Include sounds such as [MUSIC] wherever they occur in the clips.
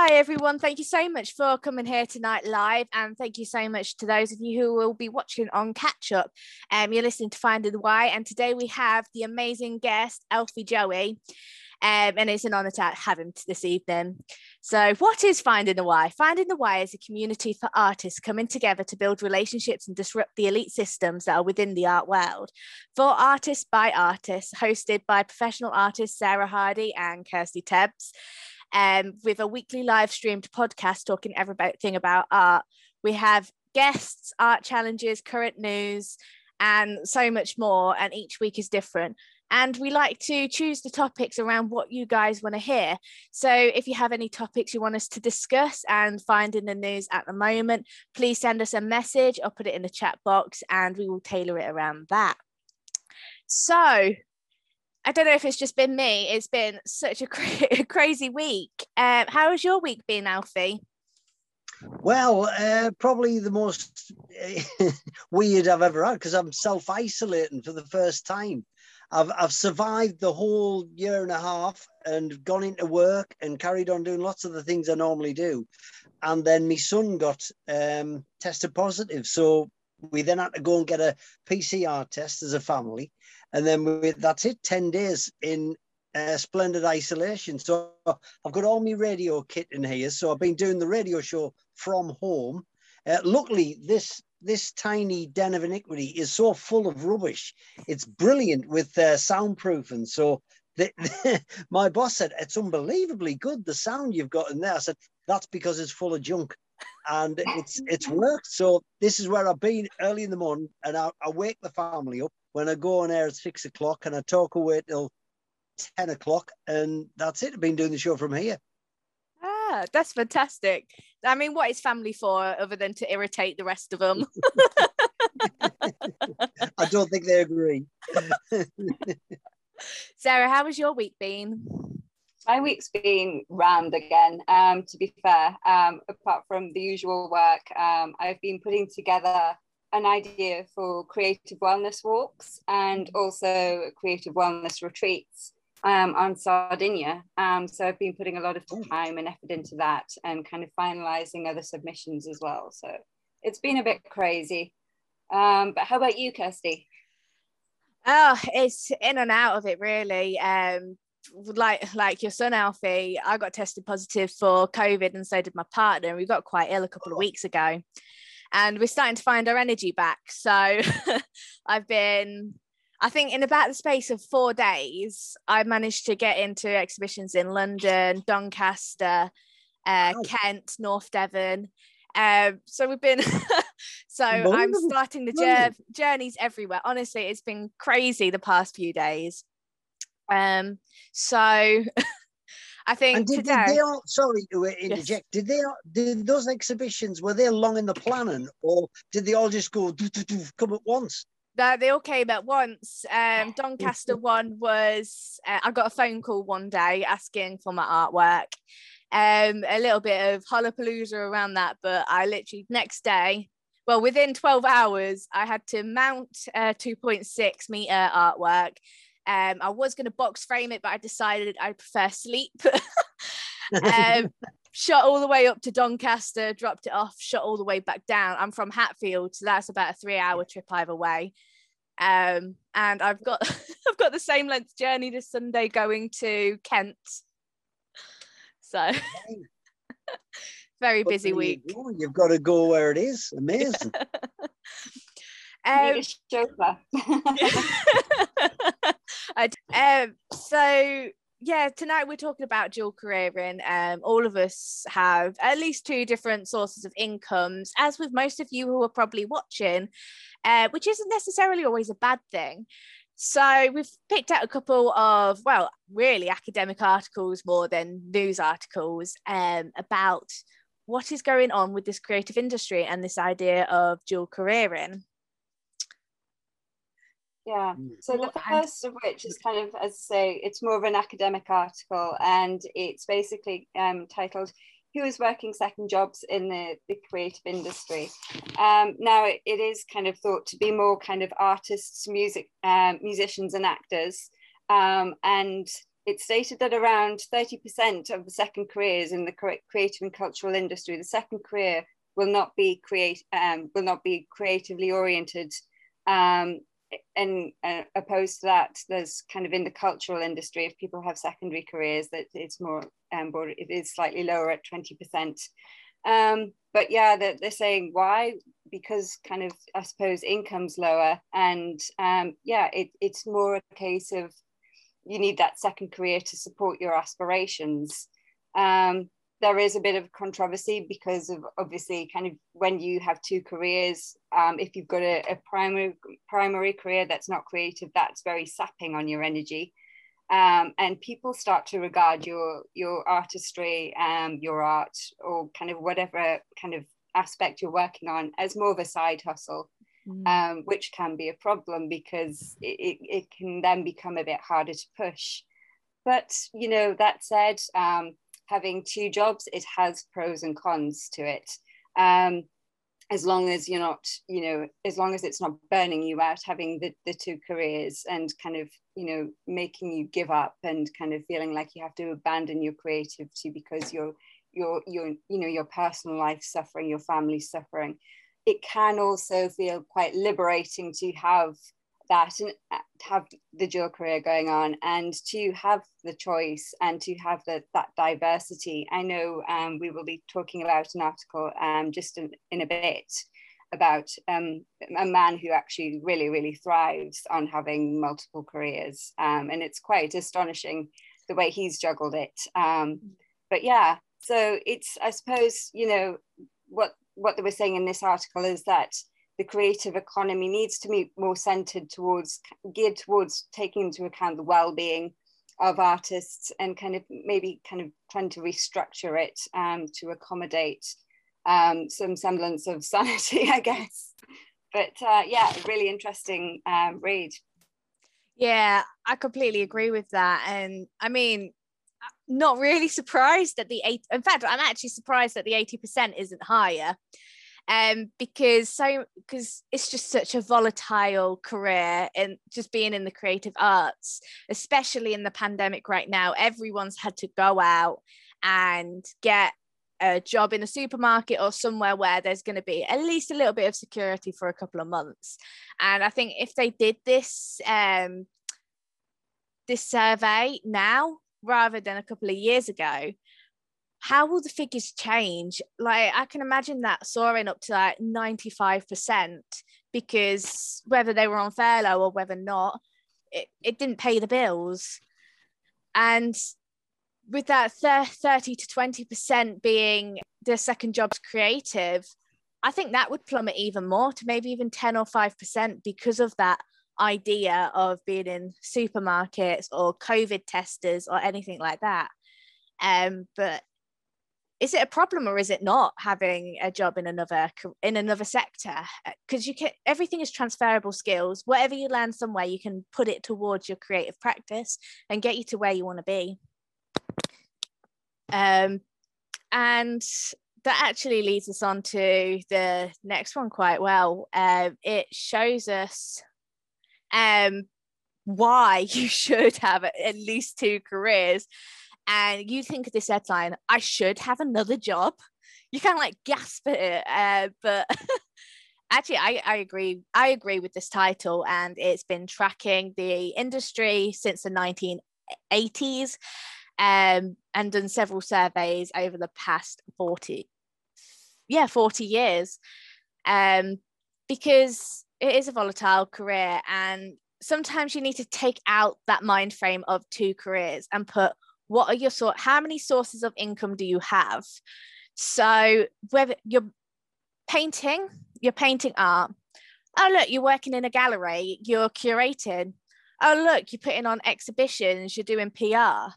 Hi, everyone. Thank you so much for coming here tonight live. And thank you so much to those of you who will be watching on catch up. Um, you're listening to Finding the Why. And today we have the amazing guest, Alfie Joey. Um, and it's an honour to have him this evening. So, what is Finding the Why? Finding the Why is a community for artists coming together to build relationships and disrupt the elite systems that are within the art world. For artists by artists, hosted by professional artists Sarah Hardy and Kirsty Tebbs um, with a weekly live streamed podcast talking everything about art. We have guests, art challenges, current news, and so much more. And each week is different. And we like to choose the topics around what you guys want to hear. So if you have any topics you want us to discuss and find in the news at the moment, please send us a message or put it in the chat box and we will tailor it around that. So I don't know if it's just been me. It's been such a [LAUGHS] cra- crazy week. Um, how has your week been, Alfie? Well, uh, probably the most [LAUGHS] weird I've ever had because I'm self isolating for the first time. I've, I've survived the whole year and a half and gone into work and carried on doing lots of the things I normally do. And then my son got um, tested positive. So we then had to go and get a PCR test as a family and then we, that's it 10 days in uh, splendid isolation. So i've got all my radio kit in here. So i've been doing the radio show from home. Uh, luckily this this tiny den of iniquity is so full of rubbish. It's brilliant with uh, soundproofing. So the, the, [LAUGHS] my boss said it's unbelievably good the sound you've got in there. I said that's because it's full of junk. And it's it's worked. So this is where i've been early in the morning and I, I wake the family up when I go on air at six o'clock and I talk away till 10 o'clock and that's it. I've been doing the show from here. Ah, that's fantastic. I mean, what is family for other than to irritate the rest of them? [LAUGHS] I don't think they agree. [LAUGHS] Sarah, how has your week been? My week's been rammed again, um, to be fair. Um, apart from the usual work, um, I've been putting together an idea for creative wellness walks and also creative wellness retreats um, on Sardinia. Um, so I've been putting a lot of time and effort into that and kind of finalizing other submissions as well. So it's been a bit crazy. Um, but how about you, Kirsty? Oh, it's in and out of it really. Um, like like your son Alfie, I got tested positive for COVID, and so did my partner. We got quite ill a couple of weeks ago and we're starting to find our energy back. So [LAUGHS] I've been, I think, in about the space of four days, I managed to get into exhibitions in London, Doncaster, uh, wow. Kent, North Devon. Um, so we've been, [LAUGHS] so I'm starting the journeys everywhere. Honestly, it's been crazy the past few days. Um, so [LAUGHS] I think and did, today, did they all, sorry to interject, yes. did they did those exhibitions were they long in the planning or did they all just go come at once? No, they all came at once. Um, Doncaster one was uh, I got a phone call one day asking for my artwork. Um, a little bit of hullapalooza around that, but I literally next day, well, within 12 hours, I had to mount a 2.6 meter artwork um, I was going to box frame it, but I decided I prefer sleep. [LAUGHS] um, [LAUGHS] shot all the way up to Doncaster, dropped it off, shot all the way back down. I'm from Hatfield, so that's about a three-hour trip either way. Um, and I've got [LAUGHS] I've got the same length journey this Sunday going to Kent. So very busy week. You You've got to go where it is. Amazing. Um, chauffeur. Um, so yeah, tonight we're talking about dual careering. Um, all of us have at least two different sources of incomes, as with most of you who are probably watching, uh, which isn't necessarily always a bad thing. So we've picked out a couple of, well, really academic articles more than news articles um, about what is going on with this creative industry and this idea of dual careering. Yeah. Mm. So the first of which is kind of, as I say, it's more of an academic article, and it's basically um, titled "Who is working second jobs in the, the creative industry?" Um, now it, it is kind of thought to be more kind of artists, music, um, musicians, and actors, um, and it's stated that around 30% of the second careers in the creative and cultural industry, the second career will not be create um, will not be creatively oriented. Um, and uh, opposed to that, there's kind of in the cultural industry, if people have secondary careers, that it's more um, it is slightly lower at 20%. Um, but yeah, they're, they're saying why? Because kind of, I suppose, income's lower. And um, yeah, it, it's more a case of you need that second career to support your aspirations. Um, there is a bit of controversy because of obviously kind of when you have two careers um, if you've got a, a, primary primary career that's not creative that's very sapping on your energy um, and people start to regard your your artistry um, your art or kind of whatever kind of aspect you're working on as more of a side hustle mm. um, which can be a problem because it, it, it, can then become a bit harder to push but you know that said um, having two jobs it has pros and cons to it. Um, as long as you're not you know as long as it's not burning you out having the, the two careers and kind of you know making you give up and kind of feeling like you have to abandon your creativity because your your your you know your personal life suffering your family suffering it can also feel quite liberating to have that and uh, have the dual career going on and to have the choice and to have the, that diversity. I know um, we will be talking about an article um, just in, in a bit about um, a man who actually really, really thrives on having multiple careers. Um, and it's quite astonishing the way he's juggled it. Um, but yeah, so it's, I suppose, you know, what, what they were saying in this article is that the creative economy needs to be more centered towards geared towards taking into account the well-being of artists and kind of maybe kind of trying to restructure it um, to accommodate um, some semblance of [LAUGHS] sanity, I guess. But uh, yeah, really interesting um, read. Yeah, I completely agree with that. And I mean, not really [LAUGHS] surprised that the eight. In fact, I'm actually surprised that the eighty percent isn't higher um, because so because it's just such a volatile career and just being in the creative arts, especially in the pandemic right now, everyone's had to go out and get a job in a supermarket or somewhere where there's going to be at least a little bit of security for a couple of months. And I think if they did this um, this survey now rather than a couple of years ago, how will the figures change? Like I can imagine that soaring up to like 95% because whether they were on furlough or whether not, it, it didn't pay the bills. And with that 30 to 20% being the second job's creative, I think that would plummet even more to maybe even 10 or 5% because of that idea of being in supermarkets or COVID testers or anything like that. Um, but is it a problem or is it not having a job in another in another sector? Because uh, you can everything is transferable skills. Whatever you learn somewhere you can put it towards your creative practice and get you to where you want to be. Um, and that actually leads us on to the next one quite well. Uh, it shows us um, why [LAUGHS] you should have at least two careers and you think of this headline, I should have another job. You kind of like gasp at it, uh, but [LAUGHS] actually, I, I agree. I agree with this title, and it's been tracking the industry since the 1980s, um, and done several surveys over the past 40, yeah, 40 years, um, because it is a volatile career, and sometimes you need to take out that mind frame of two careers and put what are your sort how many sources of income do you have? So whether you're painting you're painting art. Oh look you're working in a gallery you're curating. Oh look you're putting on exhibitions you're doing pr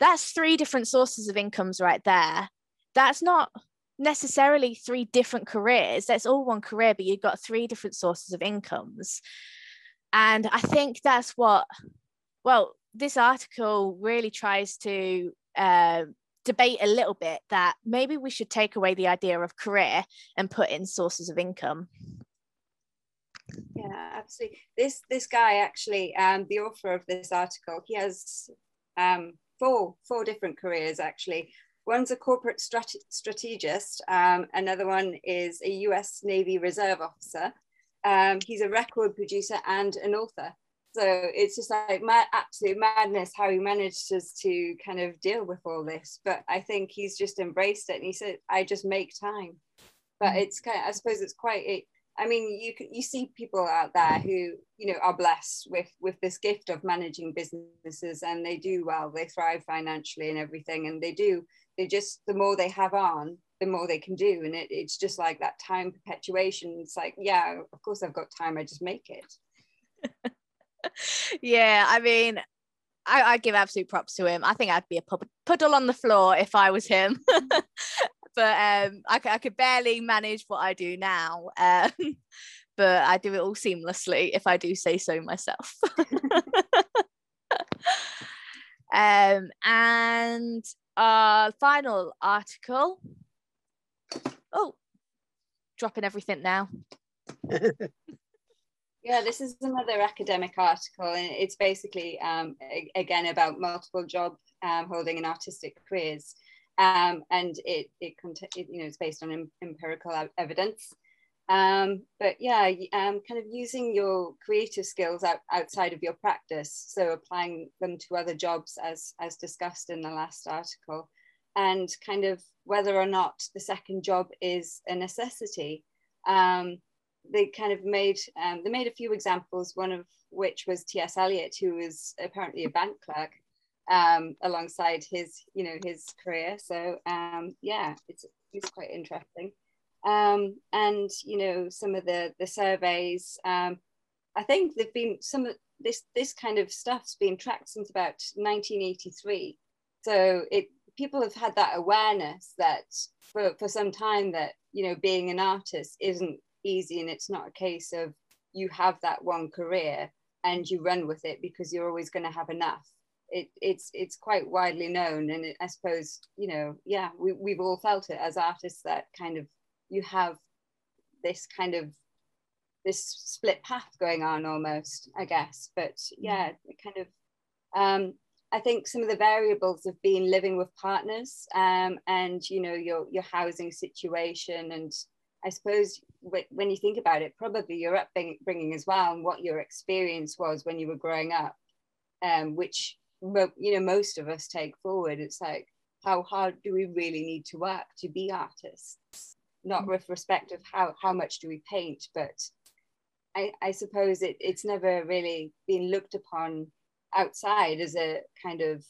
that's three different sources of incomes right there. That's not necessarily three different careers. That's all one career but you've got three different sources of incomes. And i think that's what well this article really tries to uh, debate a little bit that maybe we should take away the idea of career and put in sources of income. Yeah, absolutely. This this guy actually, um, the author of this article, he has um, four four different careers actually. One's a corporate strate- strategist. Um, another one is a U.S. Navy Reserve officer. Um, he's a record producer and an author. So it's just like mad, absolute madness how he managed to kind of deal with all this. But I think he's just embraced it, and he said, "I just make time." But mm. it's kind of, I suppose it's quite. It, I mean, you you see people out there who you know are blessed with with this gift of managing businesses, and they do well. They thrive financially and everything, and they do. They just the more they have on, the more they can do, and it, it's just like that time perpetuation. It's like, yeah, of course I've got time. I just make it. [LAUGHS] [LAUGHS] yeah, I mean, I, I give absolute props to him. I think I'd be a puddle on the floor if I was him. [LAUGHS] but um, I, I could barely manage what I do now. Um, [LAUGHS] but I do it all seamlessly if I do say so myself. um, and our final article. Oh, dropping everything now. Yeah, this is another academic article, and it's basically um, again about multiple job um, holding and artistic careers, um, and it, it, it you know it's based on empirical evidence. Um, but yeah, um, kind of using your creative skills out, outside of your practice, so applying them to other jobs as as discussed in the last article, and kind of whether or not the second job is a necessity. Um, they kind of made um, they made a few examples. One of which was T.S. Eliot, who was apparently a bank clerk um, alongside his you know his career. So um, yeah, it's it's quite interesting. Um, and you know some of the the surveys. Um, I think there've been some of this this kind of stuff's been tracked since about 1983. So it people have had that awareness that for, for some time that you know being an artist isn't easy and it's not a case of you have that one career and you run with it because you're always going to have enough. It, it's it's quite widely known and it, i suppose you know yeah we, we've all felt it as artists that kind of you have this kind of this split path going on almost i guess. But yeah kind of um, I think some of the variables have been living with partners um, and you know your your housing situation and I suppose when you think about it, probably your upbringing as well, and what your experience was when you were growing up, um, which you know most of us take forward. It's like how hard do we really need to work to be artists? Not mm. with respect of how how much do we paint, but I, I suppose it, it's never really been looked upon outside as a kind of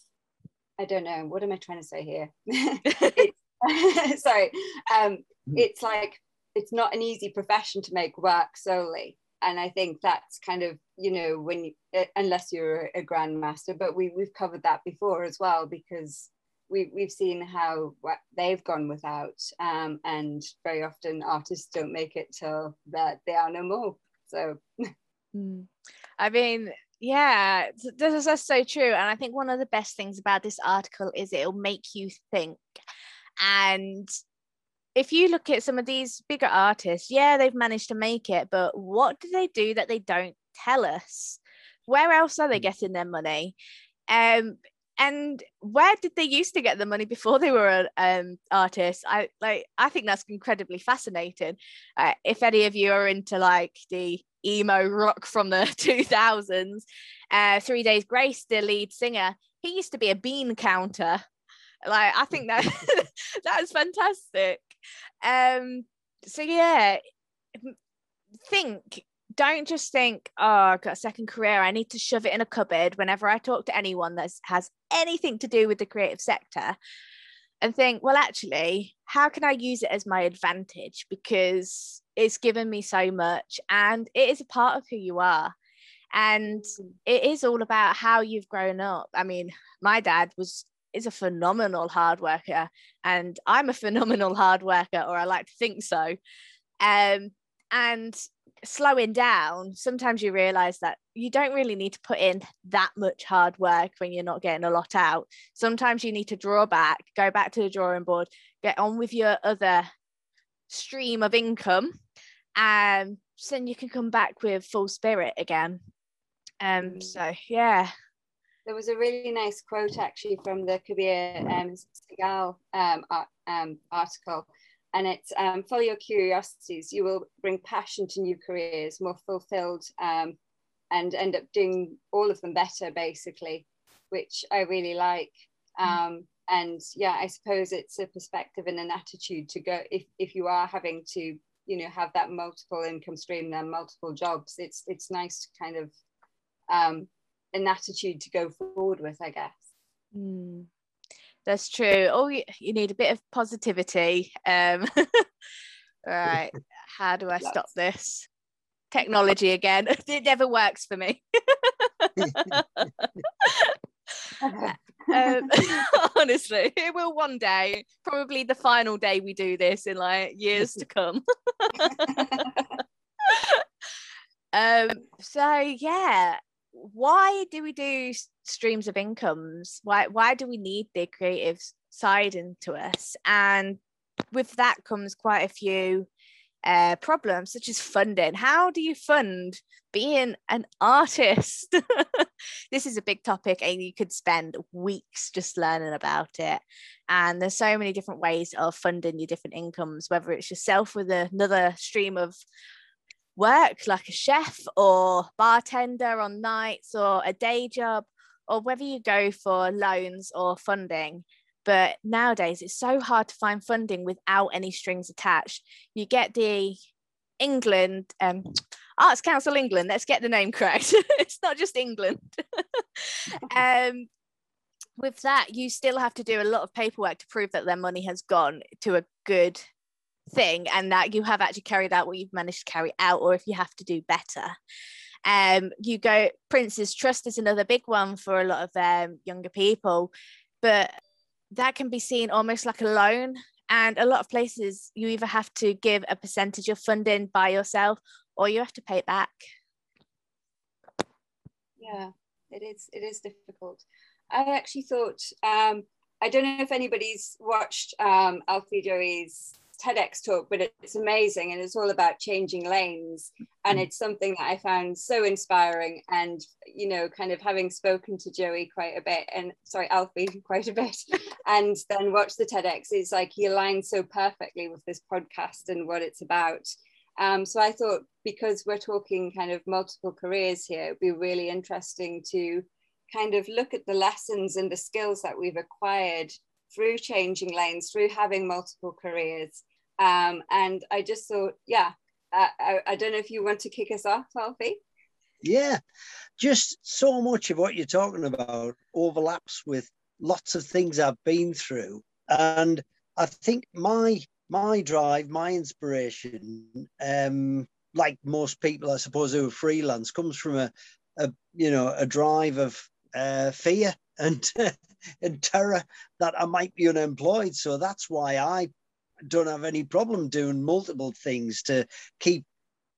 I don't know what am I trying to say here. [LAUGHS] [LAUGHS] sorry, um, mm. it's like it's not an easy profession to make work solely. And i think that's kind of you know when you, uh, unless you're a grandmaster but we, we've covered that before as well because we, we've seen how what they've gone without um, and very often artists don't make it till that they are no more. So hmm. i mean yeah this is so true. And i think one of the best things about this article is it'll make you think. And if you look at some of these bigger artists, yeah, they've managed to make it, but what do they do that they don't tell us? Where else are they hmm. getting their money? Um, and where did they used to get the money before they were an um, artist? I like. I think that's incredibly fascinating. Uh, if any of you are into like the emo rock from the [LAUGHS] 2000s, uh, Three Days Grace, the lead singer, he used to be a bean counter. Like I think that [LAUGHS] that's fantastic. Um, so yeah, think. Don't just think, oh, I've got a second career. I need to shove it in a cupboard whenever I talk to anyone that has anything to do with the creative sector and think, well, actually, how can I use it as my advantage? Because it's given me so much and it is a part of who you are. And it is all about how you've grown up. I mean, my dad was is a phenomenal hard worker and i'm a [LAUGHS] phenomenal hard worker or i like to think so. Um, and slowing down sometimes you realize that you don't really need to put in that much hard work when you're not getting a lot out. Sometimes you need to draw back go back to the drawing board get on with your other stream of income and um, then you can come back with full spirit again. Um mm. so yeah there was a really nice quote actually from the Kabir um, Sehgal um, um, article, and it's um, follow your curiosities. You will bring passion to new careers, more fulfilled, um, and end up doing all of them better, basically, which I really like. Um, and yeah, I suppose it's a perspective and an attitude to go if if you are having to you know have that multiple income stream, then multiple jobs. It's it's nice to kind of um, an attitude to go forward with, I guess. Mm, that's true. Oh, you, you need a bit of positivity. Um, [LAUGHS] right, how do I stop this? Technology again. [LAUGHS] it never works for me. [LAUGHS] um, honestly, it will one day. Probably the final day we do this in like years to come. um. So yeah, why do we do streams of incomes? Why why do we need the creative side into us? And with that comes quite a few uh, problems such as funding. How do you fund being an artist? [LAUGHS] this is a big topic, and you could spend weeks just learning about it. And there's so many different ways of funding your different incomes, whether it's yourself with another stream of work like a chef or bartender on nights or a day job or whether you go for loans or funding. But nowadays it's so hard to find funding without any strings attached. You get the england um, arts council england let's get the name correct. [LAUGHS] It's not just england. [LAUGHS] Um, with that you still have to do a lot of paperwork to prove that their money has gone to a good thing and that you have actually carried out what you've managed to carry out or if you have to do better. Um you go prince's trust is another big one for a lot of um, younger people but that can be seen almost like a loan and a lot of places you either have to give a percentage of funding by yourself or you have to pay it back. Yeah it is it is difficult. I actually thought um I don't know if anybody's watched um, Alfie Joey's TEDx talk, but it's amazing and it's all about changing lanes. And mm. it's something that I found so inspiring. And, you know, kind of having spoken to Joey quite a bit and sorry, Alfie [LAUGHS] quite a bit, and then watch the TEDx, it's like he aligns so perfectly with this podcast and what it's about. Um, so I thought because we're talking kind of multiple careers here, it'd be really interesting to kind of look at the lessons and the skills that we've acquired through changing lanes, through having multiple careers, um, and I just thought, yeah, I, I don't know if you want to kick us off, Alfie. Yeah, just so much of what you're talking about overlaps with lots of things I've been through, and I think my my drive, my inspiration, um, like most people, I suppose, who are freelance, comes from a, a you know a drive of uh, fear [LAUGHS] and and terror that I might be unemployed. So that's why I don't have any problem doing multiple things to keep,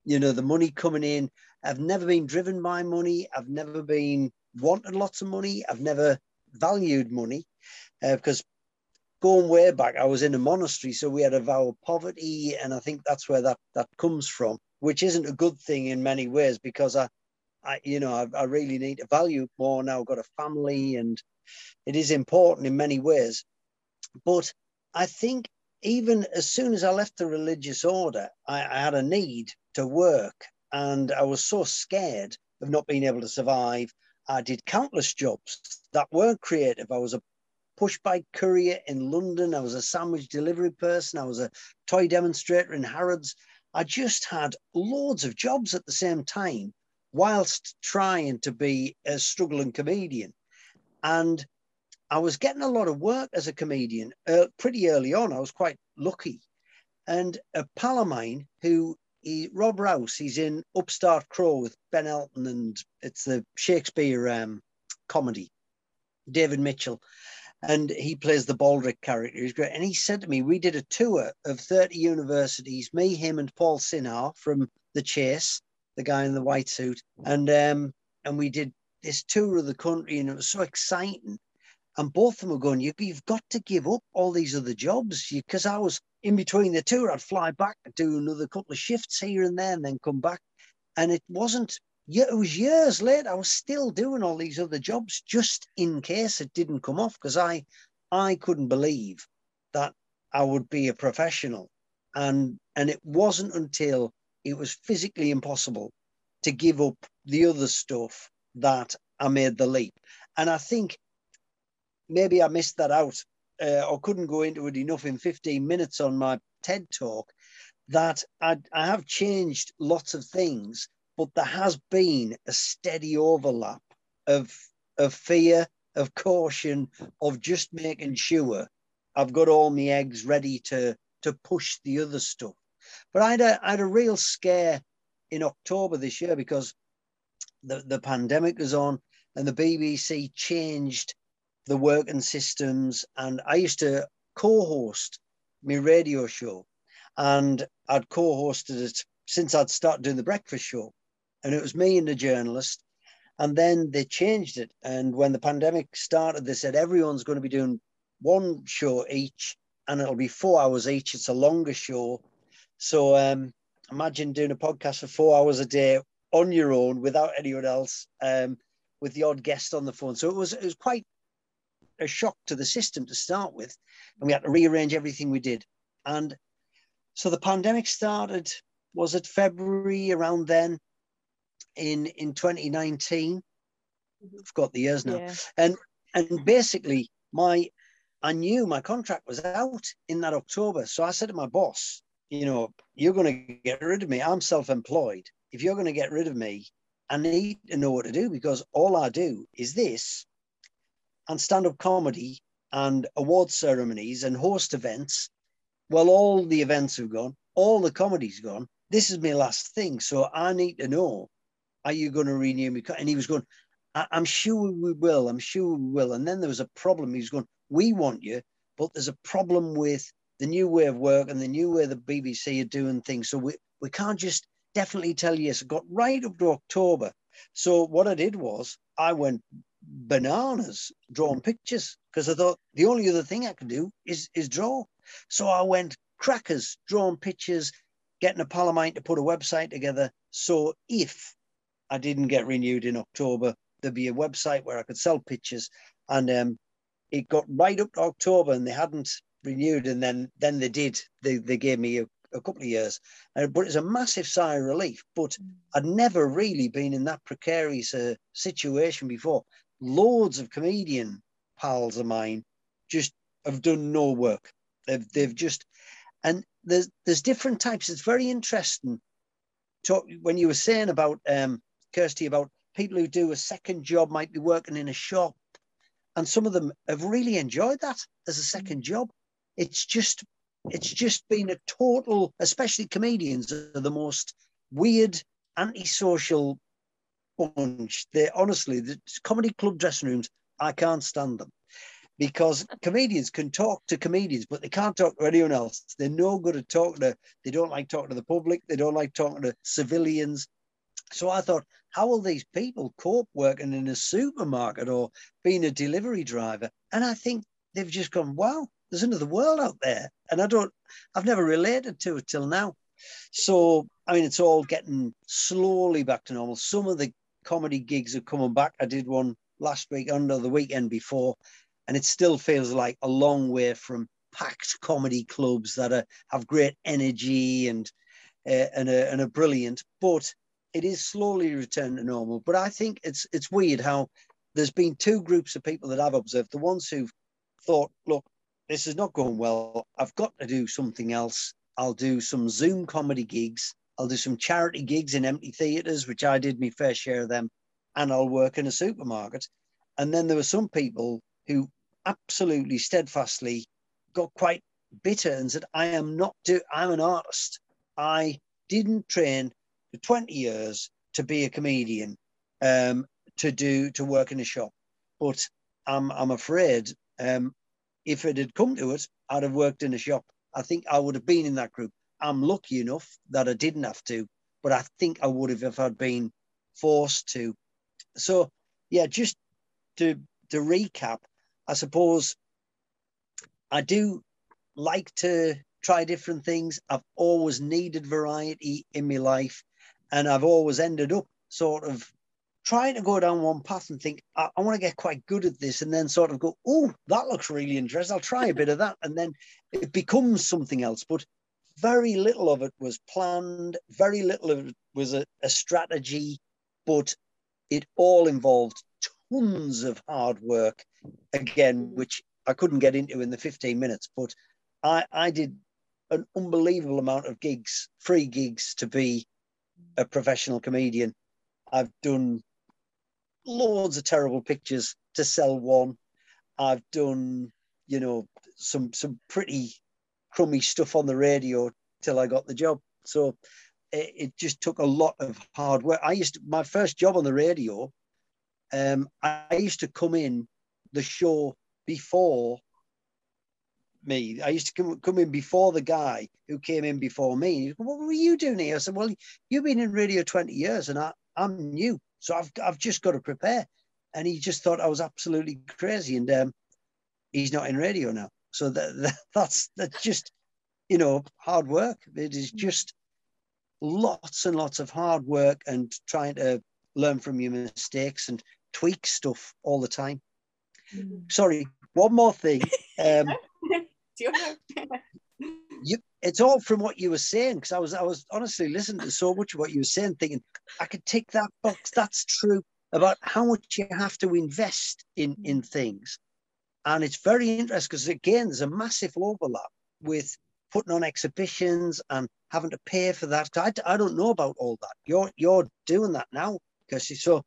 you know, the money coming in. I've never been driven by money. I've never been wanted lots of money. I've never valued money uh, because going way back, I was in a monastery, so we had a vow of poverty, and I think that's where that that comes from, which isn't a good thing in many ways because I, I you know, I, I really need to value more now. I've got a family, and it is important in many ways, but I think even as soon as I left the religious order, I, I, had a need to work and I was so scared of not being able to survive. I did countless jobs that weren't creative. I was a push bike courier in London. I was a sandwich delivery person. I was a toy demonstrator in Harrods. I just had loads of jobs at the same time whilst trying to be a struggling comedian. And I was getting a lot of work as a comedian uh, pretty early on. I was quite lucky. And a pal of mine who, he, Rob Rouse, he's in Upstart Crow with Ben Elton, and it's the Shakespeare um, comedy, David Mitchell. And he plays the Baldrick character. He's great. And he said to me, We did a tour of 30 universities, me, him, and Paul Sinha from The Chase, the guy in the white suit. And um, and we did this tour of the country, and it was so exciting and both of them were going, you, have got to give up all these other jobs. Because I was in between the two, I'd fly back, do another couple of shifts here and there, and then come back. And it wasn't it was years later. I was still doing all these other jobs just in case it didn't come off because I, I couldn't believe that I would be a professional, and and it wasn't until it was physically impossible to give up the other stuff that I made the leap. And I think maybe I missed that out uh, or couldn't go into it enough in 15 minutes on my TED talk that I, I have changed lots of things but there has been a steady overlap of of fear, of caution, of just making sure I've got all my eggs ready to to push the other stuff. But I had a, I had a real scare in October this year because the, the pandemic was on and the BBC changed the working systems. And I used to co-host my radio show and I'd co-hosted it since I'd started doing the breakfast show and it was me and the journalist. And then they changed it. And when the pandemic started, they said everyone's going to be doing one show each, and it'll be four hours each. It's a longer show. So um, imagine doing a podcast for four hours a day on your own without anyone else, um, with the odd guest on the phone. So it was it was quite a shock to the system to start with, and we had to rearrange everything we did. And so the pandemic started. Was it February around then? in in 2019. Mm-hmm. I've got the years now, yeah. and and basically my I knew my contract was out in that October, so I said to my boss, you know, you're going to get rid of me. I'm self-employed. If you're going to get rid of me, I need to know what to do because all I do is this and stand-up comedy and award ceremonies and host events. Well, all the events have gone, all the comedy's gone. This is my last thing. So I need to know are you going to renew me? And he was going, I'm sure we will. I'm sure we will. And then there was a problem. He was going, we want you, but there's a problem with the new way of work and the new way the BBC are doing things. So we, we can't just definitely tell you yes. It got right up to October. So what I did was I went bananas drawing pictures because I thought the only other thing I could do is is draw. So I went crackers, drawing pictures, getting a pal of mine to put a website together. So if I didn't get renewed in October. There'd be a website where I could sell pictures, and um, it got right up to October, and they hadn't renewed, and then then they did. They they gave me a, a couple of years, uh, but it's a massive sigh of relief. But mm. I'd never really been in that precarious uh, situation before. Loads of comedian pals of mine just have done no work. They've they've just and there's there's different types. It's very interesting. Talk when you were saying about um, Kirsty, about people who do a second job, might be working in a shop. And some of them have really enjoyed that as a second job. It's just, it's just been a total, especially comedians are the most weird, antisocial bunch. They honestly, the comedy club dressing rooms, I can't stand them because comedians can talk to comedians, but they can't talk to anyone else. They're no good at talking to, they don't like talking to the public, they don't like talking to civilians. So I thought, how will these people cope working in a supermarket or being a delivery driver? And I think they've just gone, wow, there's another world out there. And I don't, I've never related to it till now. So, I mean, it's all getting slowly back to normal. Some of the comedy gigs are coming back. I did one last week under the weekend before, and it still feels like a long way from packed comedy clubs that are, have great energy and uh, and, a, and are brilliant. But it is slowly returning to normal. But I think it's it's weird how there's been two groups of people that I've observed. The ones who've thought, look, this is not going well. I've got to do something else. I'll do some Zoom comedy gigs. I'll do some charity gigs in empty theatres, which I did my fair share of them, and I'll work in a supermarket. And then there were some people who absolutely steadfastly got quite bitter and said, I am not do I'm an artist. I didn't train for 20 years to be a comedian, um, to do to work in a shop. But I'm I'm afraid um, if it had come to it, I'd have worked in a shop. I think I would have been in that group. I'm lucky enough that I didn't have to, but I think I would have if I'd been forced to. So yeah, just to to recap, I suppose I do like to try different things. I've always needed variety in my life and I've always ended up sort of trying to go down one path and think, I, I want to get quite good at this, and then sort of go, oh, that looks really interesting. I'll try a bit of that. And then it becomes something else. But very little of it was planned, very little of it was a, a strategy, but it all involved tons of hard work, again, which I couldn't get into in the 15 minutes, but I, I did an unbelievable amount of gigs, free gigs to be a professional comedian. I've done loads of terrible pictures to sell one. I've done, you know, some some pretty crummy stuff on the radio till I got the job. So it, it just took a lot of hard work. I used to, my first job on the radio. Um, I, used to come in the show before me. I used to come, come in before the guy who came in before me. What were you doing here? I said, Well, you've been in radio 20 years and I, I'm new. So I've, I've just got to prepare. And he just thought I was absolutely crazy. And um, he's not in radio now. So that, [LAUGHS] that, that's that's just, you know, hard work. It is just lots and lots of hard work and trying to learn from your mistakes and tweak stuff all the time. Mm-hmm. Sorry, one more thing. [LAUGHS] Um, [LAUGHS] you, it's all from what you were saying because I was I was honestly listening to so much of what you were saying, thinking I could tick that box. That's true about how much you have to invest in in things, and it's very interesting because again, there's a massive overlap with putting on exhibitions and having to pay for that. I, I don't know about all that. You're you're doing that now because so.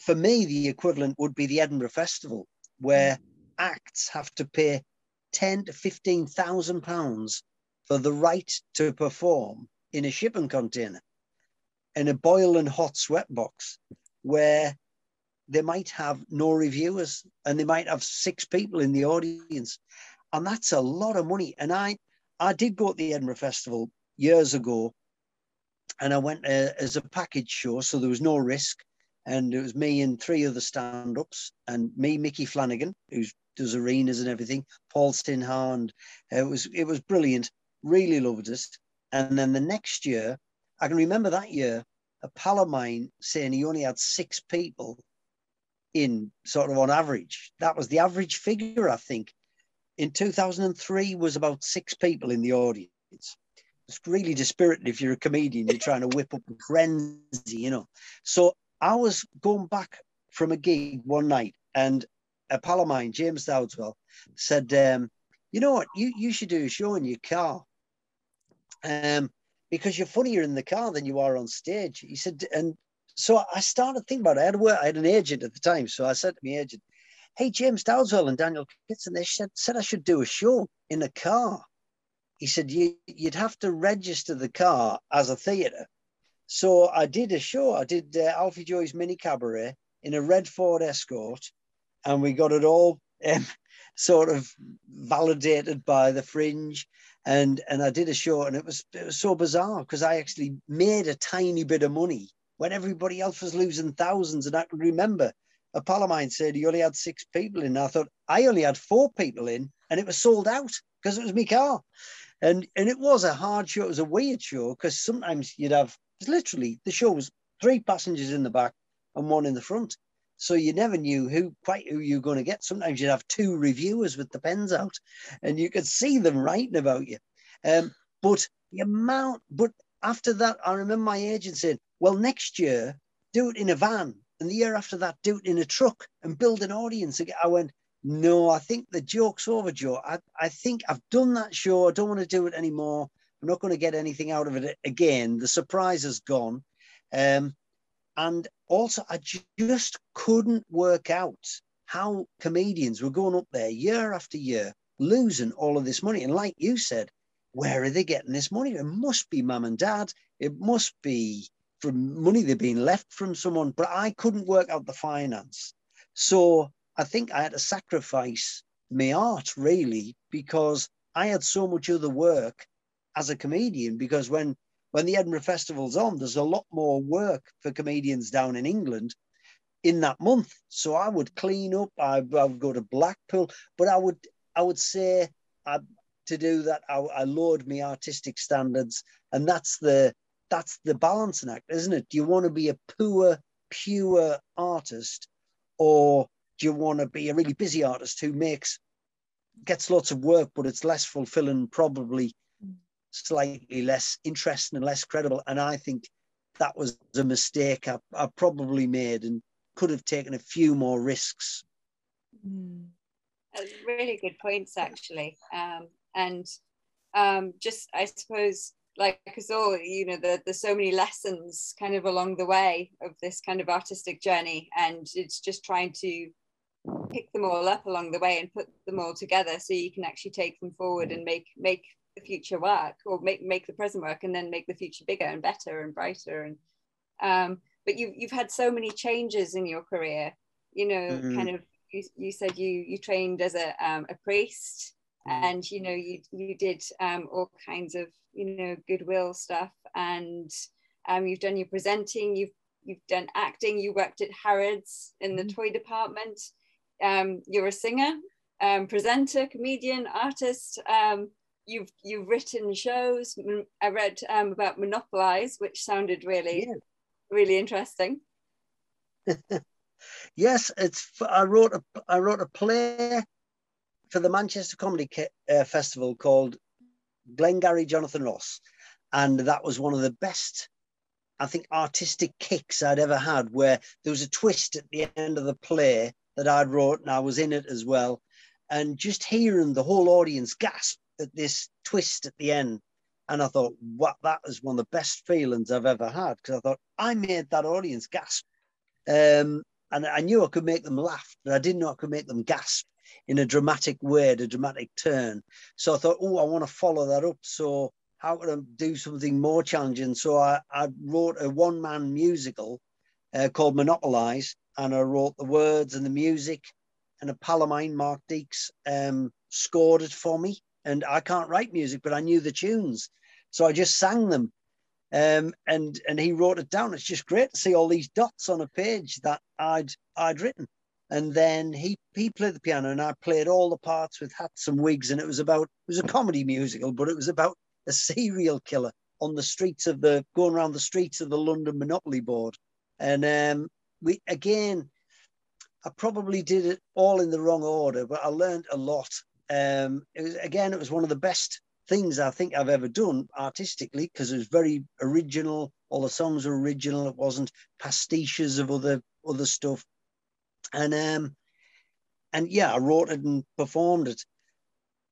For me, the equivalent would be the Edinburgh Festival, where acts have to pay ten to fifteen thousand pounds for the right to perform in a shipping container in a boiling hot sweat box where they might have no reviewers and they might have six people in the audience. And that's a lot of money. And i i did go to the edinburgh festival years ago and i went uh, as a package show so there was no risk. And it was me and three other stand-ups and me Micky Flanagan who's does arenas and everything. Paul Sinha, uh, it was it was brilliant. Really loved it. And then the next year, I can remember that year, a pal of mine saying he only had six people in sort of on average. That was the average figure, I think. In 2003 was about six people in the audience. It's really dispiriting if you're a comedian, you're trying to whip up a frenzy, you know. So I was going back from a gig one night and a pal of mine, James Dowdeswell, said, um, "You know what? You you should do a show in your car, um, because you're funnier in the car than you are on stage." He said, and so I started thinking about it. I had, work, I had an agent at the time, so I said to my agent, "Hey, James Dowdeswell and Daniel Kitson, they said said I should do a show in a car." He said, you, "You'd have to register the car as a theatre." So I did a show. I did uh, Alfie Joey's mini cabaret in a red Ford Escort and we got it all um, [LAUGHS] sort of validated by the fringe. And and I did a show and it was it was so bizarre because I actually made a tiny bit of money when everybody else was losing thousands and I can remember a pal of mine said he only had six people in. And I thought I only had four people in and it was sold out because it was my car. And and it was a hard show. It was a weird show because sometimes you'd have literally the show was three passengers in the back and one in the front so you never knew who quite who you were going to get. Sometimes you'd have two reviewers with the pens out, and you could see them writing about you. Um, but the amount, but after that, I remember my agent saying, "Well, next year do it in a van, and the year after that do it in a truck and build an audience." I went, "No, I think the joke's over, Joe. I, I think I've done that show. I don't want to do it anymore. I'm not going to get anything out of it again. The surprise has gone." Um, and also, I just couldn't work out how comedians were going up there year after year, losing all of this money. And like you said, where are they getting this money? It must be mum and dad. It must be from money they've been left from someone. But I couldn't work out the finance. So I think I had to sacrifice my art really because I had so much other work as a comedian. Because when when the Edinburgh Festival's on, there's a lot more work for comedians down in England in that month. So I would clean up, I, I would go to Blackpool, but I would I would say I, to do that, I, I lowered my artistic standards, and that's the that's the balancing act, isn't it? Do you want to be a poor, pure artist, or do you want to be a really busy artist who makes gets lots of work, but it's less fulfilling, probably slightly less interesting and less credible. And I think that was a mistake I, I probably made and could have taken a few more risks. Mm. Really good points, actually. Um, and um, just, I suppose, like us all, you know, the, there's so many lessons kind of along the way of this kind of artistic journey. And it's just trying to pick them all up along the way and put them all together so you can actually take them forward and make make the future work or make make the present work and then make the future bigger and better and brighter and um but you you've had so many changes in your career you know mm-hmm. kind of you, you said you you trained as a um, a priest mm-hmm. and you know you you did um all kinds of you know goodwill stuff and um you've done your presenting you've you've done acting you worked at harrods in the mm-hmm. toy department um, you're a singer, um, presenter, comedian, artist. Um, you've you've written shows. I read um, about Monopolize, which sounded really yeah. really interesting. [LAUGHS] yes, it's. I wrote a I wrote a play for the Manchester Comedy uh, Festival called Glengarry Jonathan Ross, and that was one of the best. I think artistic kicks I'd ever had, where there was a twist at the end of the play that I'd wrote, and I was in it as well. And just hearing the whole audience gasp at this twist at the end. And I thought, what that was one of the best feelings I've ever had because I thought I made that audience gasp. Um, and I knew I could make them laugh, but I didn't know I could make them gasp in a dramatic way, a dramatic turn. So I thought, oh, I want to follow that up. So how can I do something more challenging? So I, I wrote a one man musical uh, called Monopolize, and I wrote the words and the music. And a pal of mine, Mark Deeks, um, scored it for me. And I can't write music, but I knew the tunes, so I just sang them. Um, and and he wrote it down. It's just great to see all these dots on a page that I'd I'd written. And then he he played the piano, and I played all the parts with hats and wigs. And it was about it was a comedy musical, but it was about a serial killer on the streets of the going around the streets of the London Monopoly Board. And um, we again, I probably did it all in the wrong order, but I learned a lot. Um, it was again, it was one of the best things I think I've ever done artistically because it was very original. All the songs were original. It wasn't pastiches of other other stuff, and um, and yeah, I wrote it and performed it.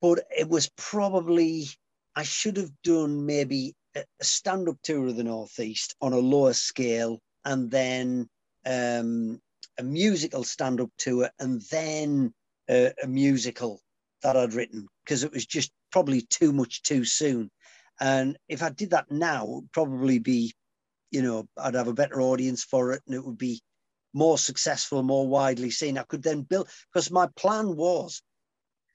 But it was probably I should have done maybe a stand-up tour of the Northeast on a lower scale, and then um, a musical stand up tour, and then a musical that I'd written because it was just probably too much too soon. And if I did that now, probably be, you know, I'd have a better audience for it and it would be more successful, more widely seen. I could then build, because my plan was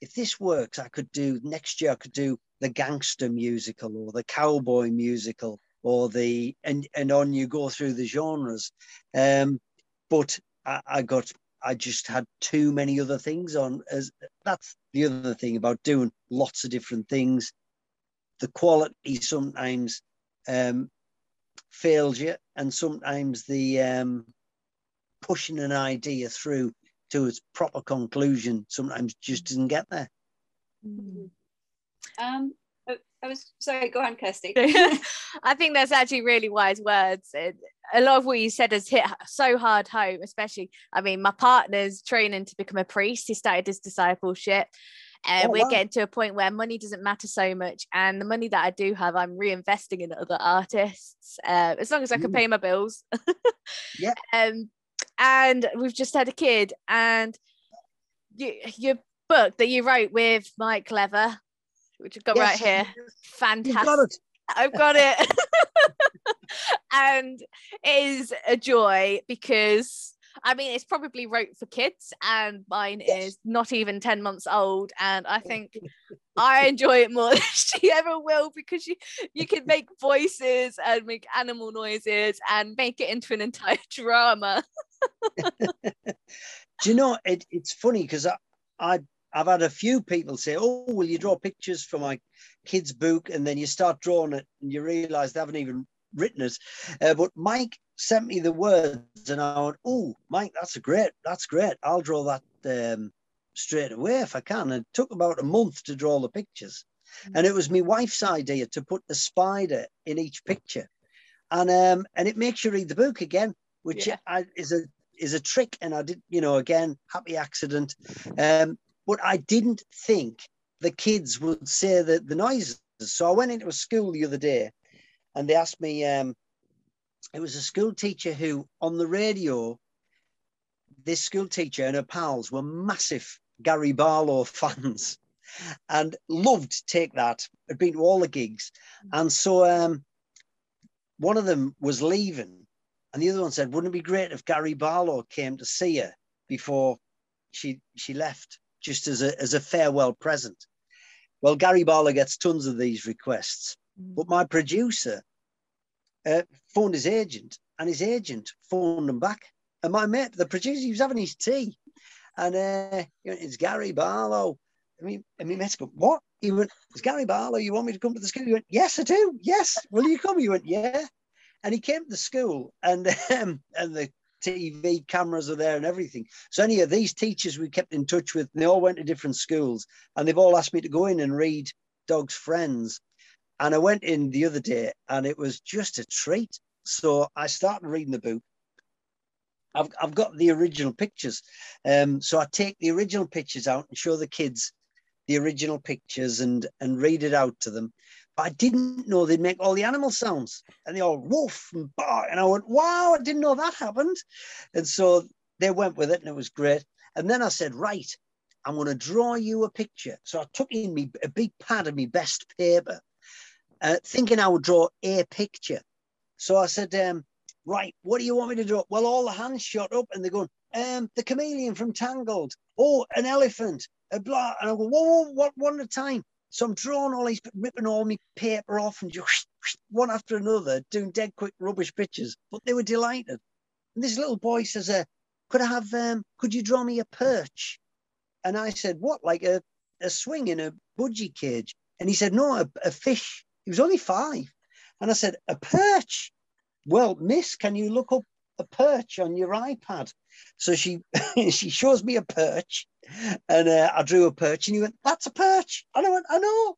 if this works, I could do next year, I could do the gangster musical or the cowboy musical or the and and on you go through the genres. Um, but I, I got I just had too many other things on. As that's the other thing about doing lots of different things. The quality sometimes um, fails you, and sometimes the um, pushing an idea through to its proper conclusion sometimes just doesn't get there. Mm-hmm. Um, I was sorry, go on, Kirsty. [LAUGHS] I think that's actually really wise words. It, a lot of what you said has hit so hard home, especially. I mean, my partner's training to become a priest. He started his discipleship. And oh, we're wow. getting to a point where money doesn't matter so much. And the money that I do have, I'm reinvesting in other artists uh, as long as I can mm. pay my bills. [LAUGHS] yeah. Um, and we've just had a kid. And you, your book that you wrote with Mike Lever, which I've got yes. right here. Fantastic. I've got it. [LAUGHS] and it is a joy because I mean it's probably wrote for kids and mine yes. is not even 10 months old and I think [LAUGHS] I enjoy it more [LAUGHS] than she ever will because you you can make voices and make animal noises and make it into an entire drama. Do you know it, it's funny because I, I I've had a few people say, "Oh, will you draw pictures for my kid's book?" And then you start drawing it, and you realise they haven't even written it. Uh, but Mike sent me the words, and I went, "Oh, Mike, that's a great, that's great. I'll draw that um, straight away if I can." And it took about a month to draw the pictures, mm-hmm. and it was my wife's idea to put the spider in each picture, and um, and it makes you read the book again, which yeah. I, is a is a trick. And I did, you know, again, happy accident. Um, but I didn't think the kids would say the, the noises. So I went into a school the other day and they asked me, um, it was a school teacher who on the radio, this school teacher and her pals were massive Gary Barlow [LAUGHS] fans and loved to Take That, had been to all the gigs. And so um, one of them was leaving and the other one said, wouldn't it be great if Gary Barlow came to see her before she she left, just as a, as a farewell present? Well, Gary Barlow gets tons of these requests. Mm. But my producer uh, phoned his agent, and his agent phoned him back. And my mate, the producer, he was having his tea, and uh, it's Gary Barlow. I mean, and my mate's go, what? He went, it's Gary Barlow. You want me to come to the school? He went, yes, I do. Yes. Will you come? He went, yeah. And he came to the school, and [LAUGHS] um, and the TV cameras are there and everything. So any of these teachers we kept in touch with, they all went to different schools, and they've all asked me to go in and read Dog's Friends. And I went in the other day, and it was just a treat. So I started reading the book. I've, I've got the original pictures. Um, so I take the original pictures out and show the kids the original pictures and and read it out to them. But I didn't know they'd make all the animal sounds and they all woof and bark. And I went, wow, I didn't know that happened. And so they went with it and it was great. And then I said, right, I'm going to draw you a picture. So I took in me a big pad of my best paper, uh, thinking I would draw a picture. So I said, um, right, what do you want me to draw? Well, all the hands shot up and they're going, um, the chameleon from Tangled. Oh, an elephant, blah. And I go, whoa, whoa, one at a time. So I'm drawing all these, ripping all my paper off and just [LAUGHS] one after another, doing dead quick rubbish pictures. But they were delighted. And this little boy says, uh, could I have, um, could you draw me a perch? And I said, what, like a, a swing in a budgie cage? And he said, no, a, a fish. He was only five. And I said, a perch? Well, miss, can you look up a perch on your iPad? So she [LAUGHS] she shows me a perch and uh, I drew a perch, and he went, "That's a perch." And I went, "I know."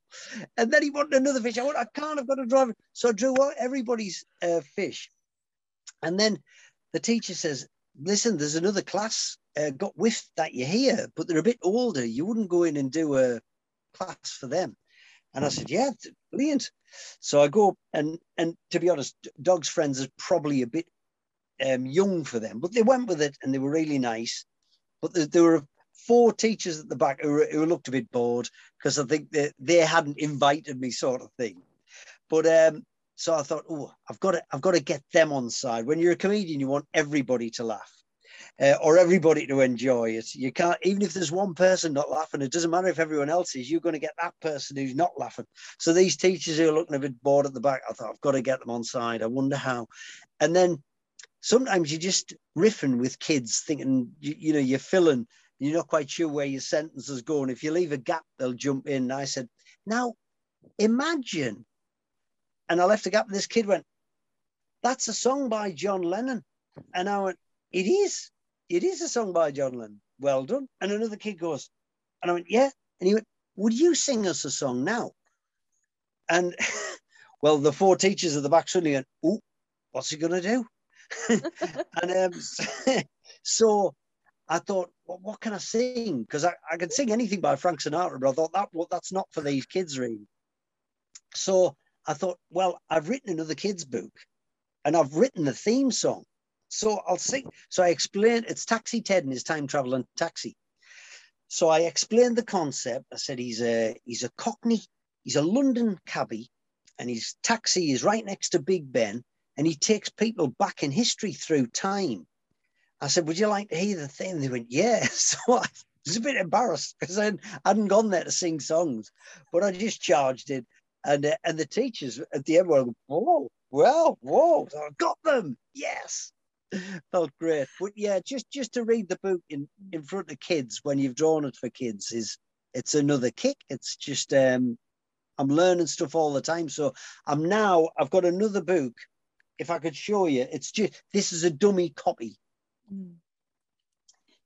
And then he wanted another fish. I went, "I can't. I've got to drive it." So I drew everybody's uh, fish, and then the teacher says, "Listen, there's another class uh, got whiffed that you're here, but they're a bit older. You wouldn't go in and do a class for them." And I said, "Yeah, brilliant." So I go and and to be honest, Dog's Friends is probably a bit um, young for them, but they went with it and they were really nice. But there were four teachers at the back who, who looked a bit bored because I think they, they hadn't invited me, sort of thing. But um, so I thought, oh, I've got to, I've got to get them on side. When you're a comedian, you want everybody to laugh. Uh, or everybody to enjoy it. You can't, even if there's one person not laughing, it doesn't matter if everyone else is, you're going to get that person who's not laughing. So these teachers who are looking a bit bored at the back, I thought, I've got to get them on side. I wonder how. And then sometimes you're just riffing with kids, thinking, you, you know, you're filling you're not quite sure where your sentence is going. If you leave a gap, they'll jump in. And I said, now imagine. And I left a gap, and this kid went, that's a song by John Lennon. And I went, it is. It is a song by John Lennon. Well done. And another kid goes, and I went, yeah. And he went, would you sing us a song now? And [LAUGHS] well, the four teachers at the back suddenly went, oh, what's he going to do? [LAUGHS] and um, [LAUGHS] so I thought, well, what can I sing? Because I, I could sing anything by Frank Sinatra, but I thought that well, that's not for these kids, really. So I thought, well, I've written another kid's book and I've written the theme song. So I'll sing. So I explained it's Taxi Ted and his time traveling taxi. So I explained the concept. I said he's a he's a Cockney, he's a London cabbie, and his taxi is right next to Big Ben, and he takes people back in history through time. I said, Would you like to hear the thing? They went, Yeah. [LAUGHS] So I was a bit embarrassed because I hadn't gone there to sing songs, but I just charged it. And, uh, and the teachers at the end were, like, Whoa, well, whoa, I got them. Yes. [LAUGHS] Felt great. But yeah, just just to read the book in, in front of kids when you've drawn it for kids is it's another kick. It's just um I'm learning stuff all the time. So I'm now I've got another book if I could show you, it's just this is a dummy copy. Mm.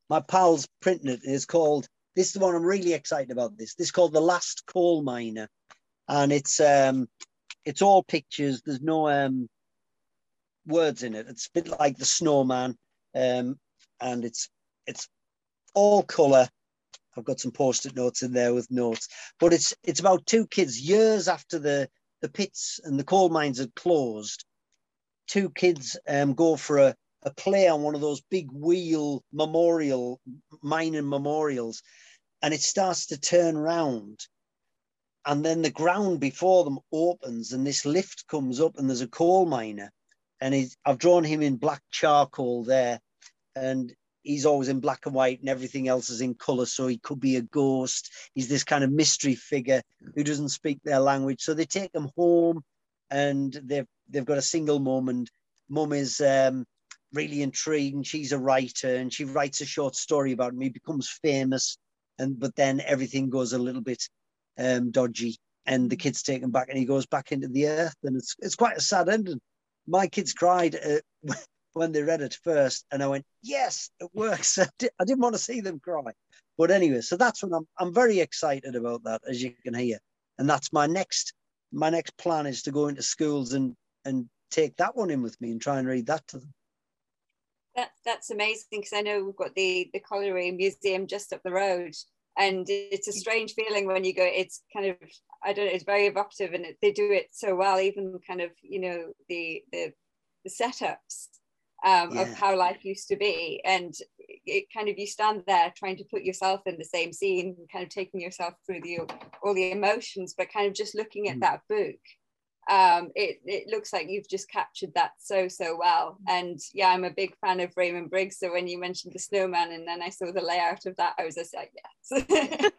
My pal's printing it. It's called. This is the one I'm really excited about. This. This is called the Last Coal Miner, and it's um, it's all pictures. There's no um, words in it. It's a bit like the Snowman, um, and it's it's all color. I've got some post-it notes in there with notes, but it's it's about two kids years after the the pits and the coal mines had closed. Two kids um, go for a, a play on one of those big wheel memorial mining memorials, and it starts to turn round. And then the ground before them opens and this lift comes up and there's a coal miner. And he's, I've drawn him in black charcoal there and he's always in black and white and everything else is in color so he could be a ghost. He's this kind of mystery figure who doesn't speak their language. So they take him home and they've they've got a single mum and mum is um, really intrigued she's a writer and she writes a short story about me becomes famous and but then everything goes a little bit um, dodgy, and the kids taken back, and he goes back into the earth, and it's it's quite a sad ending. My kids cried uh, [LAUGHS] when they read it first, and I went, "Yes, it works." [LAUGHS] I, did, didn't want to see them cry, but anyway, so that's when I'm I'm very excited about that, as you can hear, and that's my next my next plan is to go into schools and and take that one in with me and try and read that to them. That, that's amazing because I know we've got the the Colliery Museum just up the road, and it's a strange feeling when you go it's kind of i don't know it's very evocative and it, they do it so well even kind of you know the the, the setups um, yeah. of how life used to be and it kind of you stand there trying to put yourself in the same scene kind of taking yourself through the all the emotions but kind of just looking at mm. that book um, it, it looks like you've just captured that so so well. And yeah i'm a big fan of raymond briggs. So when you mentioned the snowman and then i saw the layout of that i was just like yes. [LAUGHS]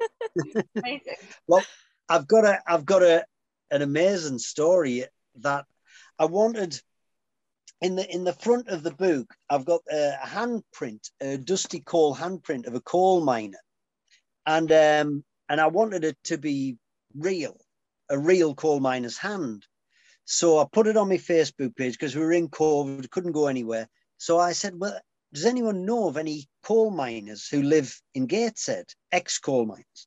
Amazing. Well i've got a i've got a an amazing story that i wanted in the in the front of the book i've got a handprint a dusty coal handprint of a coal miner. And um and i wanted it to be real a real coal miner's hand so I put it on my Facebook page because we were in COVID, couldn't go anywhere. So I said, well, does anyone know of any coal miners who live in Gateshead, ex-coal miners?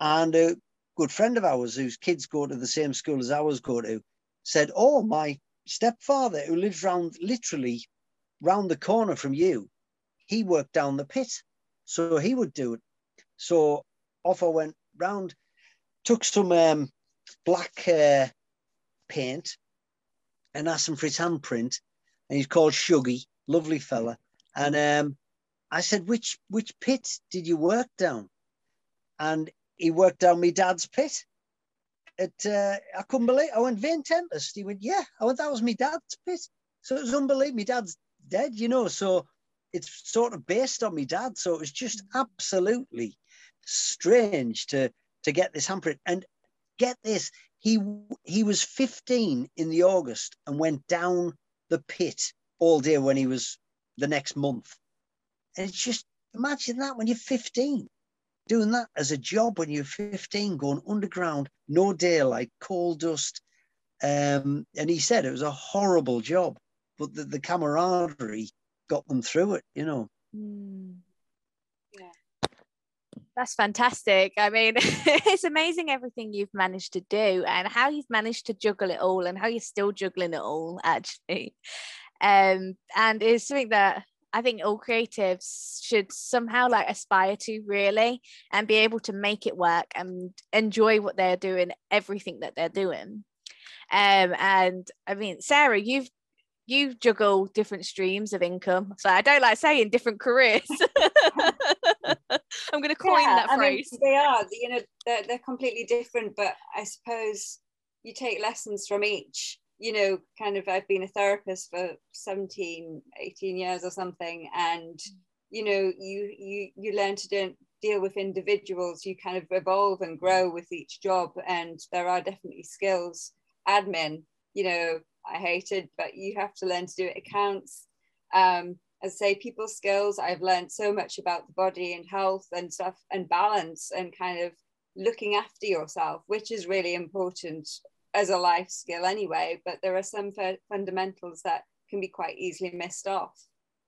And a good friend of ours whose kids go to the same school as ours go to said, oh, my stepfather who lives round literally round the corner from you, he worked down the pit. So he would do it. So off I went round, took some um, black uh, paint and asked him for his handprint. And he's called Shuggy, lovely fella. And um, I said, which which pit did you work down? And he worked down my dad's pit. It, uh, I couldn't believe. I went Vane Tempest. He went, yeah. I went, that was my dad's pit. So it was unbelievable. My dad's dead, you know. So it's sort of based on my dad. So it was just absolutely strange to to get this handprint. And get this, he he was 15 in the August and went down the pit all day when he was the next month. And it's just imagine that when you're 15, doing that as a job when you're 15, going underground, no daylight, coal dust. Um, and he said it was a horrible job, but the, the camaraderie got them through it, you know. Mm. That's fantastic. I mean, [LAUGHS] it's amazing everything you've managed to do and how you've managed to juggle it all and how you're still juggling it all, [LAUGHS] actually. Um, and it's something that I think all creatives should somehow like aspire to really and be able to make it work and enjoy what they're doing, everything that they're doing. Um, and I mean, Sarah, you've you juggle different streams of income. So I don't like saying different careers. [LAUGHS] [LAUGHS] I'm going to coin yeah, that phrase. I mean, they are, you know, they're, they're completely different, but I suppose you take lessons from each. You know, kind of, I've been a therapist for 17, 18 years or something, and you know, you you you learn to do, deal with individuals. You kind of evolve and grow with each job, and there are definitely skills. Admin, you know, I hated, but you have to learn to do it. It counts. Um, as I say, people skills, I've learned so much about the body and health and stuff and balance and kind of looking after yourself, which is really important as a life skill anyway, but there are some fundamentals that can be quite easily missed off.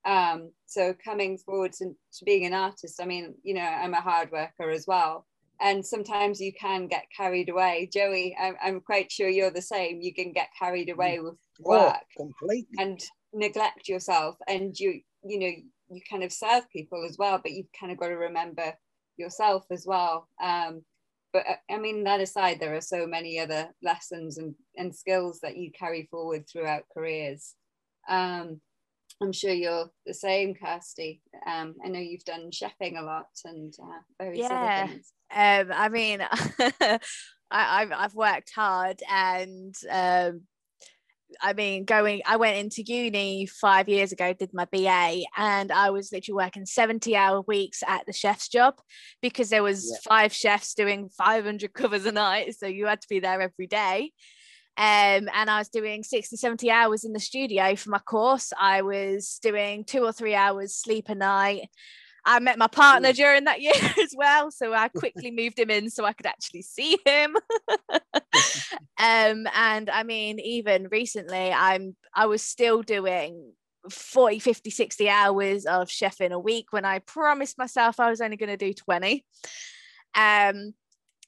Um, so coming forward to, to being an artist, I mean, you know, I'm a hard worker as well. And sometimes you can get carried away. Joey, I'm, I'm quite sure you're the same. You can get carried away with oh, work oh, completely. and neglect yourself. And you, you know, you kind of serve people as well, but you've kind of got to remember yourself as well. Um, but uh, I mean, that aside, there are so many other lessons and, and skills that you carry forward throughout careers. Um, I'm sure you're the same, Kirsty. Um, I know you've done chefing a lot and uh, various yeah. other things. Um, I mean, [LAUGHS] I, have I've worked hard and um, I mean, going, I went into uni five years ago, did my BA, and I was literally working 70 hour weeks at the chef's job because there was yeah. five chefs doing 500 covers a night. So you had to be there every day. Um, and I was doing 60, 70 hours in the studio for my course. I was doing two or three hours sleep a night. I met my partner during that year [LAUGHS] as well. So I quickly moved him in so I could actually see him. [LAUGHS] um, and I mean, even recently, I'm I was still doing 40, 50, 60 hours of chefing a week when I promised myself I was only going to do 20. Um,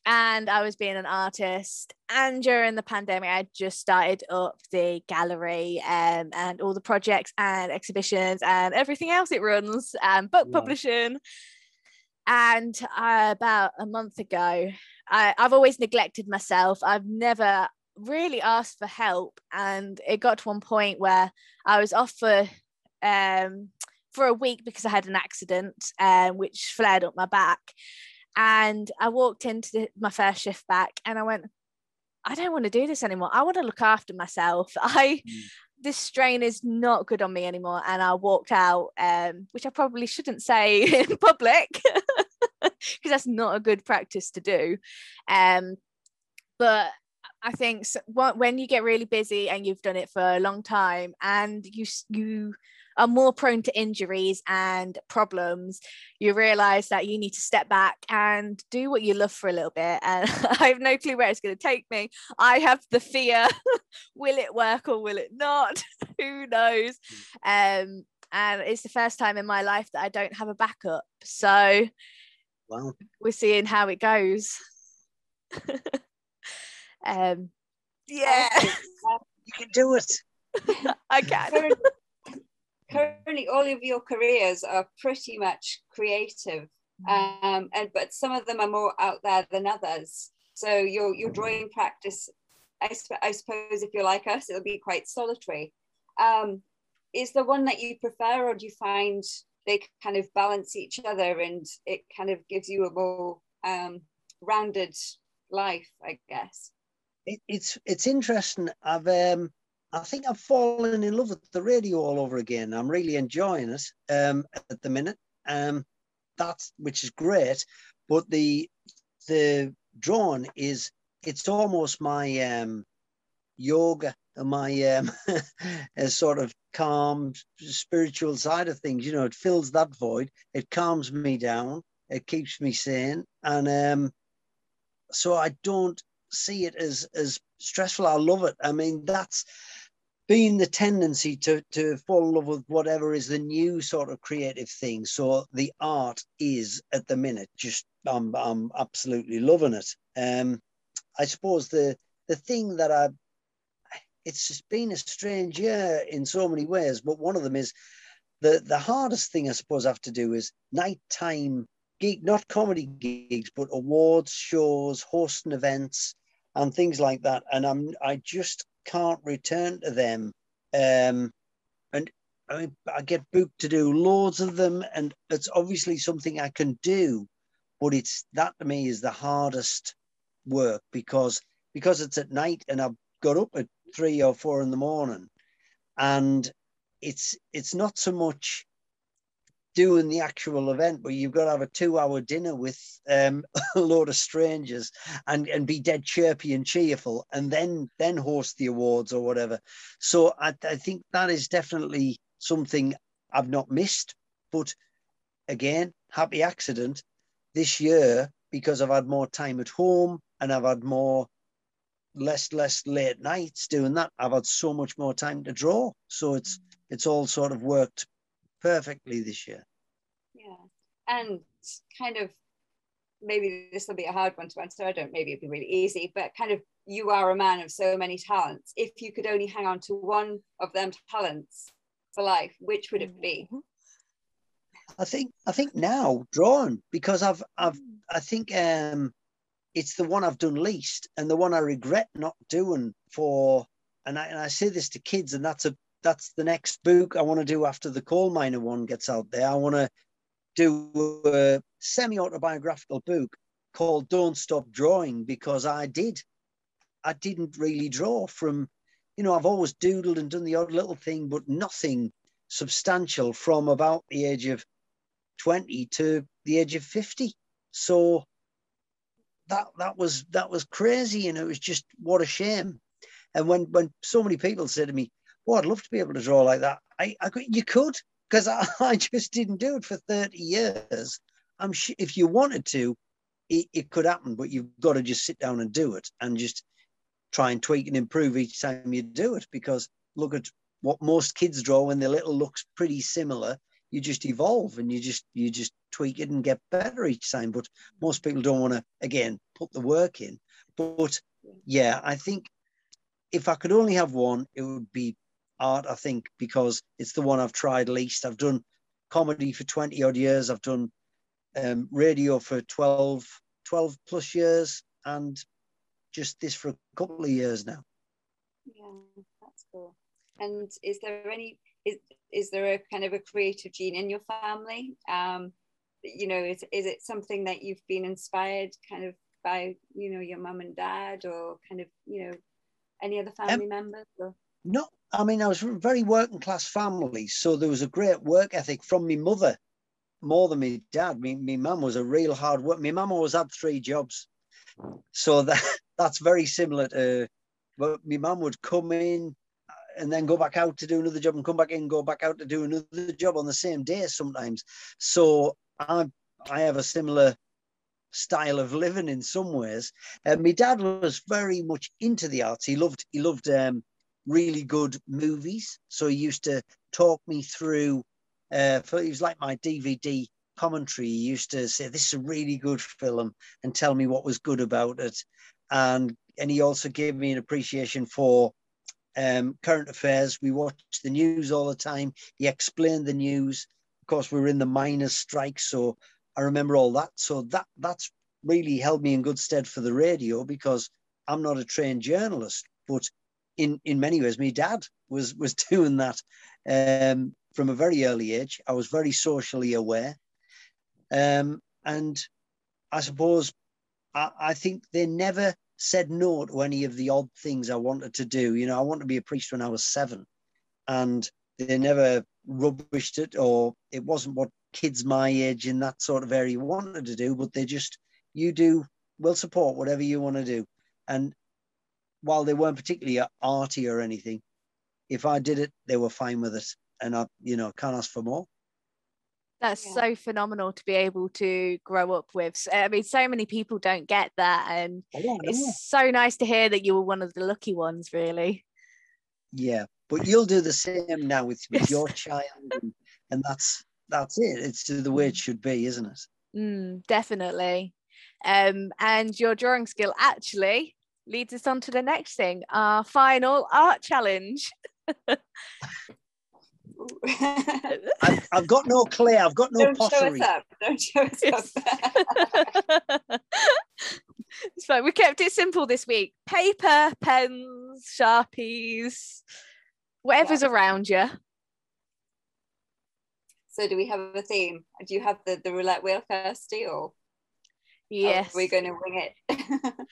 and I was being an artist. And during the pandemic, I just started up the gallery um, and all the projects and exhibitions and everything else it runs, and book yeah. publishing. And uh, about a month ago, I, I've always neglected myself. I've never really asked for help, and it got to one point where I was off for um, for a week because I had an accident, um, which flared up my back and I walked into the, my first shift back and I went, I don't want to do this anymore. I want to look after myself. [LAUGHS] I mm. this strain is not good on me anymore. And I walked out, um, which I probably shouldn't say [LAUGHS] in public [LAUGHS] because that's not a good practice to do. Um, but I think when you get really busy and you've done it for a long time and you you are more prone to injuries and problems, you realize that you need to step back and do what you love for a little bit. [LAUGHS] And I have no clue where it's going to take me. I have the fear [LAUGHS] will it work or will it not? [LAUGHS] Who knows? Um, and it's the first time in my life that I don't have a backup. So wow. we're seeing how it goes. um, yeah. You can do it. I can currently all of your careers are pretty much creative mm-hmm. um, and but some of them are more out there than others. So your your drawing practice I, I suppose if you're like us it'll be quite solitary. Um, is the one that you prefer or do you find they kind of balance each other and it kind of gives you a more um, rounded life i guess? It, it's it's interesting. I've um I think I've fallen in love with the radio all over again. I'm really enjoying it um, at the minute. Um, that's which is great, but the the drawing is it's almost my um, yoga my um, [LAUGHS] sort of calm spiritual side of things. You know, it fills that void. It calms me down. It keeps me sane, and um, so I don't see it as as stressful. I love it. I mean, that's been the tendency to to fall in love with whatever is the new sort of creative thing. So the art is at the minute just I'm I'm absolutely loving it. Um, I suppose the the thing that I it's just been a strange year in so many ways, but one of them is the the hardest thing I suppose I have to do is nighttime gig, not comedy gigs, but awards shows, hosting events, and things like that. And I'm I just can't return to them. Um, and I, mean, I get booked to do loads of them, and it's obviously something I can do, but it's that to me is the hardest work because because it's at night and I've got up at three or four in the morning, and it's it's not so much doing the actual event where you've got to have a two hour dinner with um, [LAUGHS] a load of strangers and, and be dead chirpy and cheerful and then then host the awards or whatever. So I, I think that is definitely something I've not missed. But again, happy accident this year because I've had more time at home and I've had more less less late nights doing that. I've had so much more time to draw. So it's it's all sort of worked perfectly this year. Yeah. And kind of maybe this will be a hard one to answer. I don't maybe it'd be really easy, but kind of you are a man of so many talents. If you could only hang on to one of them talents for life, which would it be? I think I think now drawing because I've I've I think um it's the one I've done least and the one I regret not doing for and I, and I say this to kids and that's a that's the next book I want to do after the coal miner one gets out there. I want to do a semi-autobiographical book called Don't Stop Drawing because I did. I didn't really draw from, you know, I've always doodled and done the odd little thing, but nothing substantial from about the age of 20 to the age of 50. So that that was that was crazy and it was just what a shame. And when when so many people said to me, "Oh, I'd love to be able to draw like that," I, I you could because I, [LAUGHS] I, just didn't do it for 30 years. I'm sure if you wanted to, it, it could happen, but you've got to just sit down and do it and just try and tweak and improve each time you do it. Because look at what most kids draw when they're little looks pretty similar. You just evolve and you just you just tweak it and get better each time. But most people don't want to again put the work in. But yeah, I think if I could only have one, it would be art, I think, because it's the one I've tried least. I've done comedy for 20 odd years, I've done um, radio for 12, 12 plus years, and just this for a couple of years now. Yeah, that's cool. And is there any, is, is there a kind of a creative gene in your family? Um, you know, is, is it something that you've been inspired kind of by, you know, your mum and dad or kind of, you know, any other family um, members? Or? No, I mean, I was from a very working class family, so there was a great work ethic from my mother more than my dad. My, my mum was a real hard work. My mum always had three jobs. So [LAUGHS] that that's very similar to but my mum would come in and then go back out to do another job and come back in, go back out to do another job on the same day sometimes. So I I have a similar style of living in some ways. And my dad was very much into the arts. He loved he loved um, really good movies. So he used to talk me through. Uh, he was like my DVD commentary. He used to say, "This is a really good film," and tell me what was good about it. And and he also gave me an appreciation for um, current affairs. We watched the news all the time. He explained the news. Of course, we were in the miners' strike, so I remember all that. So that that's really held me in good stead for the radio because I'm not a trained journalist, but in in many ways, my dad was was [LAUGHS] doing that um, from a very early age. I was very socially aware, um, and I suppose I, I think they never said no to any of the odd things I wanted to do. You know, I wanted to be a priest when I was seven, and they never rubbished it, or it wasn't what kids my age in that sort of area wanted to do. But they just, you do, we'll support whatever you want to do. And while they weren't particularly arty or anything, if I did it, they were fine with it, and I, you know, can't ask for more. That's yeah. so phenomenal to be able to grow up with. I mean, so many people don't get that, and yeah, it's so nice to hear that you were one of the lucky ones, really. Yeah, but you'll do the same now with, with [LAUGHS] your child, and, and, that's that's it. It's the way it should be, isn't it? Mm, definitely. Um, and your drawing skill actually leads us on to the next thing our final art challenge. I've, I've, got no clay. I've got no Don't pottery. Show us up. Don't show us up. [LAUGHS] it's fine. We kept it simple this week. Paper, pens, sharpies, whatever's yeah. around you. So, do we have a theme? Do you have the, the roulette wheel, Kirsty, or yes, we're going to wing it? [LAUGHS]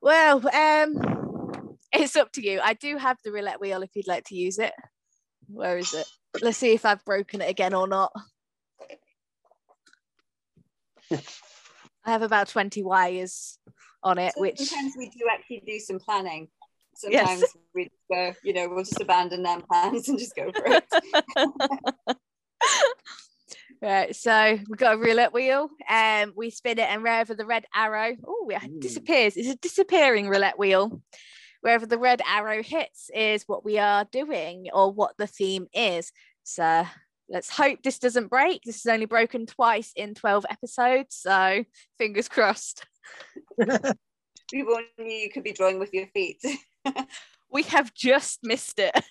Well, um, it's up to you. I do have the roulette wheel if you'd like to use it. Where is it? Let's see if I've broken it again or not. I have about 20 wires on it, which sometimes we do actually do some planning. Sometimes yes. we go, you know, we'll just abandon them plans and just go for it. [LAUGHS] Right, so we've got a roulette wheel, and um, we spin it, and wherever the red arrow, oh, it disappears. It's a disappearing roulette wheel. Wherever the red arrow hits is what we are doing or what the theme is. So let's hope this doesn't break. This is only broken twice in 12 episodes, so fingers crossed. [LAUGHS] [LAUGHS] we warned you you could be drawing with your feet. [LAUGHS] we have just missed it.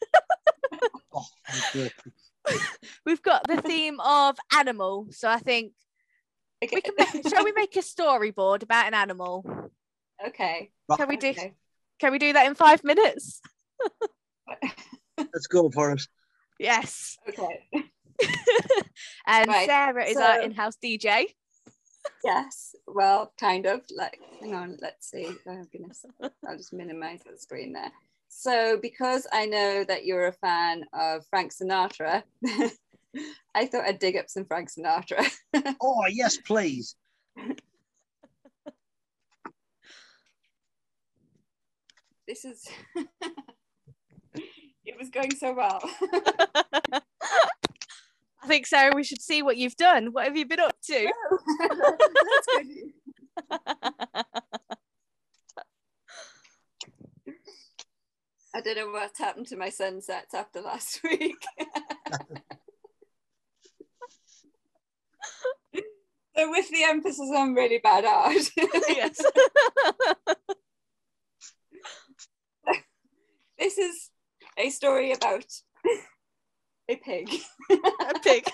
oh, [LAUGHS] We've got the [LAUGHS] theme of animal, so I think okay. we can make, shall we make a storyboard about an animal? Okay. Can we do okay. can we do that in five minutes? Let's go for it. Yes. Okay. [LAUGHS] and right. Sarah is so, our in-house DJ. Yes. Well, kind of. Like, hang on, let's see. Oh goodness. I'll just minimize the screen there. So, because I know that you're a fan of Frank Sinatra, [LAUGHS] I thought I'd dig up some Frank Sinatra. [LAUGHS] oh, yes, please. this is. [LAUGHS] it was going so well. I think, Sarah, we should see what you've done. What have you been up to? I don't know what's happened to my sunsets after last [LAUGHS] week. so with the emphasis on really bad art. [LAUGHS] yes. [LAUGHS] this is a story about a pig. a pig.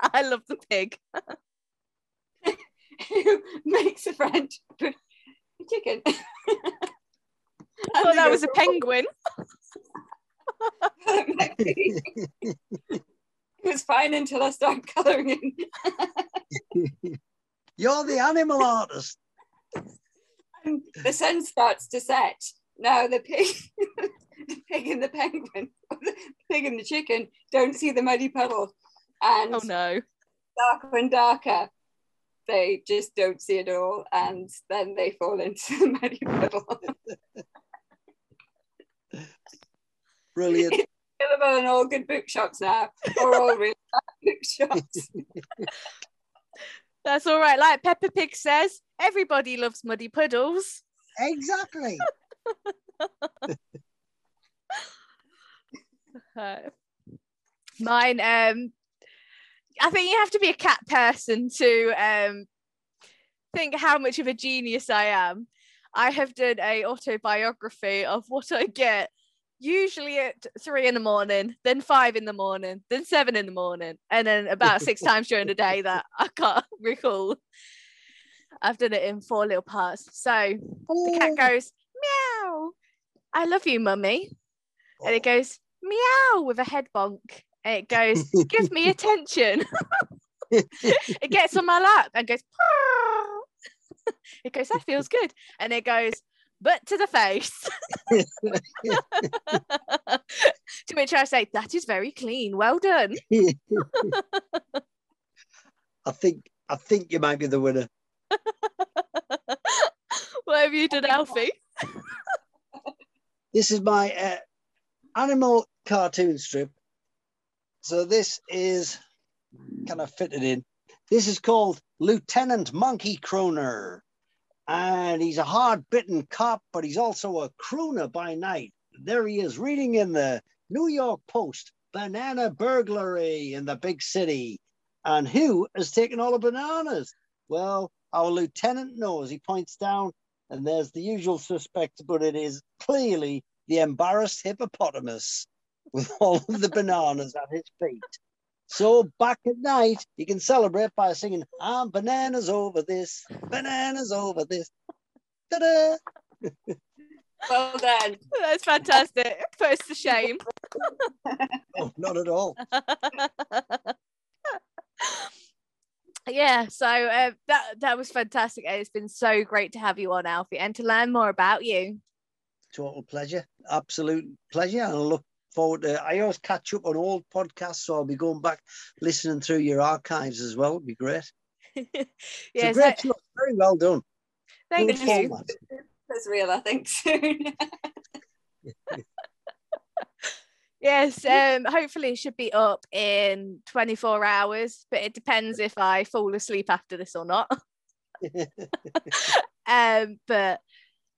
I love the pig. Who makes a friend a chicken. I thought that was a penguin. [LAUGHS] it was fine until I started colouring in. [LAUGHS] You're the animal artist. And the sun starts to set. Now the pig, [LAUGHS] the pig and the penguin, the pig and the chicken don't see the muddy puddle. And oh no. Darker and darker. They just don't see it all, and then they fall into the muddy puddle. Brilliant. [LAUGHS] available in all good bookshops now, or all real bookshops. [LAUGHS] That's all right. Like Peppa Pig says, everybody loves muddy puddles. Exactly. [LAUGHS] uh, mine, um, I think you have to be a cat person to um, think how much of a genius I am. I have done a autobiography of what I get usually at three in the morning, then five in the morning, then seven in the morning, and then about six [LAUGHS] times during the day that I can't [LAUGHS] recall. I've done it in four little parts. So the cat oh. goes, meow. I love you, mummy. And it goes, meow with a head bonk. And it goes, give me [LAUGHS] attention. it gets on my lap and goes, it goes, that feels good. And it goes, but to the face. [LAUGHS] to which I say, that is very clean. Well done. [LAUGHS] I think I think you might be the winner. [LAUGHS] what have you done, Alfie? this is my uh, animal cartoon strip. So this is kind of fitted in. This is called Lieutenant Monkey Crooner and he's a hard bitten cop, but he's also a crooner by night. There he is reading in the New York Post banana burglary in the big city. And who has taken all the bananas? Well, our lieutenant knows. He points down, and there's the usual suspect, but it is clearly the embarrassed hippopotamus with [LAUGHS] all of the bananas at his feet. So back at night, you can celebrate by singing, I'm bananas over this, bananas over this. Ta-da! Well done. That's fantastic. Put us to shame. [LAUGHS] oh, not at all. [LAUGHS] yeah, so uh, that that was fantastic. It's been so great to have you on, Alfie, and to learn more about you. Total pleasure, absolute pleasure, and I look forward to. I always catch up on old podcasts, so I'll be going back listening through your archives as well. It'd be great. [LAUGHS] yeah, great so, very well done. Thank Good you. Format. That's real, I think soon. [LAUGHS] Yes, um, hopefully it should be up in 24 hours, but it depends if I fall asleep after this or not. [LAUGHS] um, but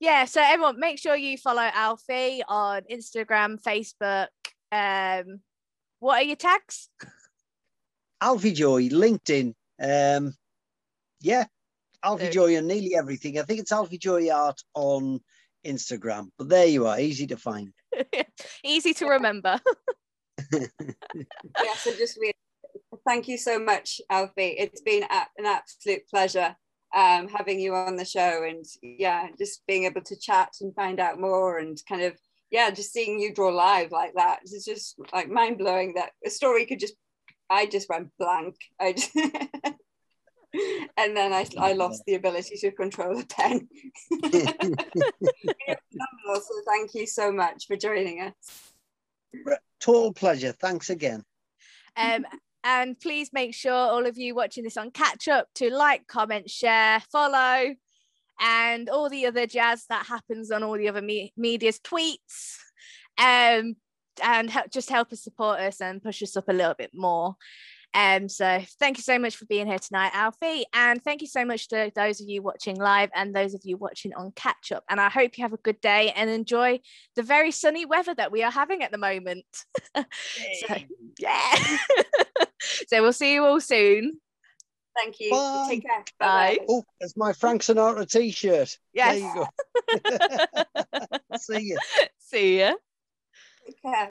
yeah, so everyone make sure you follow Alfie on Instagram, Facebook. Um, what are your tags? [LAUGHS] Alfie Joey, LinkedIn. Um, yeah, Alfie Joey on nearly everything. I think it's Alfie Joey Art on Instagram, but there you are, easy to find. [LAUGHS] easy to remember. [LAUGHS] yeah, so just really, thank you so much, Alfie. It's been an absolute pleasure um, having you on the show and yeah, just being able to chat and find out more and kind of yeah, just seeing you draw live like that. It's just like mind blowing that a story could just I just went blank. I just [LAUGHS] and then I, I lost the ability to control the pen. [LAUGHS] [LAUGHS] so thank you so much for joining us. Total pleasure. Thanks again. Um, and please make sure all of you watching this on catch up to like, comment, share, follow, and all the other jazz that happens on all the other me- media's tweets. Um, and help, just help us support us and push us up a little bit more. Um, so thank you so much for being here tonight, Alfie. And thank you so much to those of you watching live and those of you watching on catch up. And I hope you have a good day and enjoy the very sunny weather that we are having at the moment. [LAUGHS] so, yeah. [LAUGHS] so we'll see you all soon. Thank you. Bye. Take care. Bye. Oh, it's my Frank Sinatra t-shirt. Yes. There you go. [LAUGHS] see you. See ya. Take care.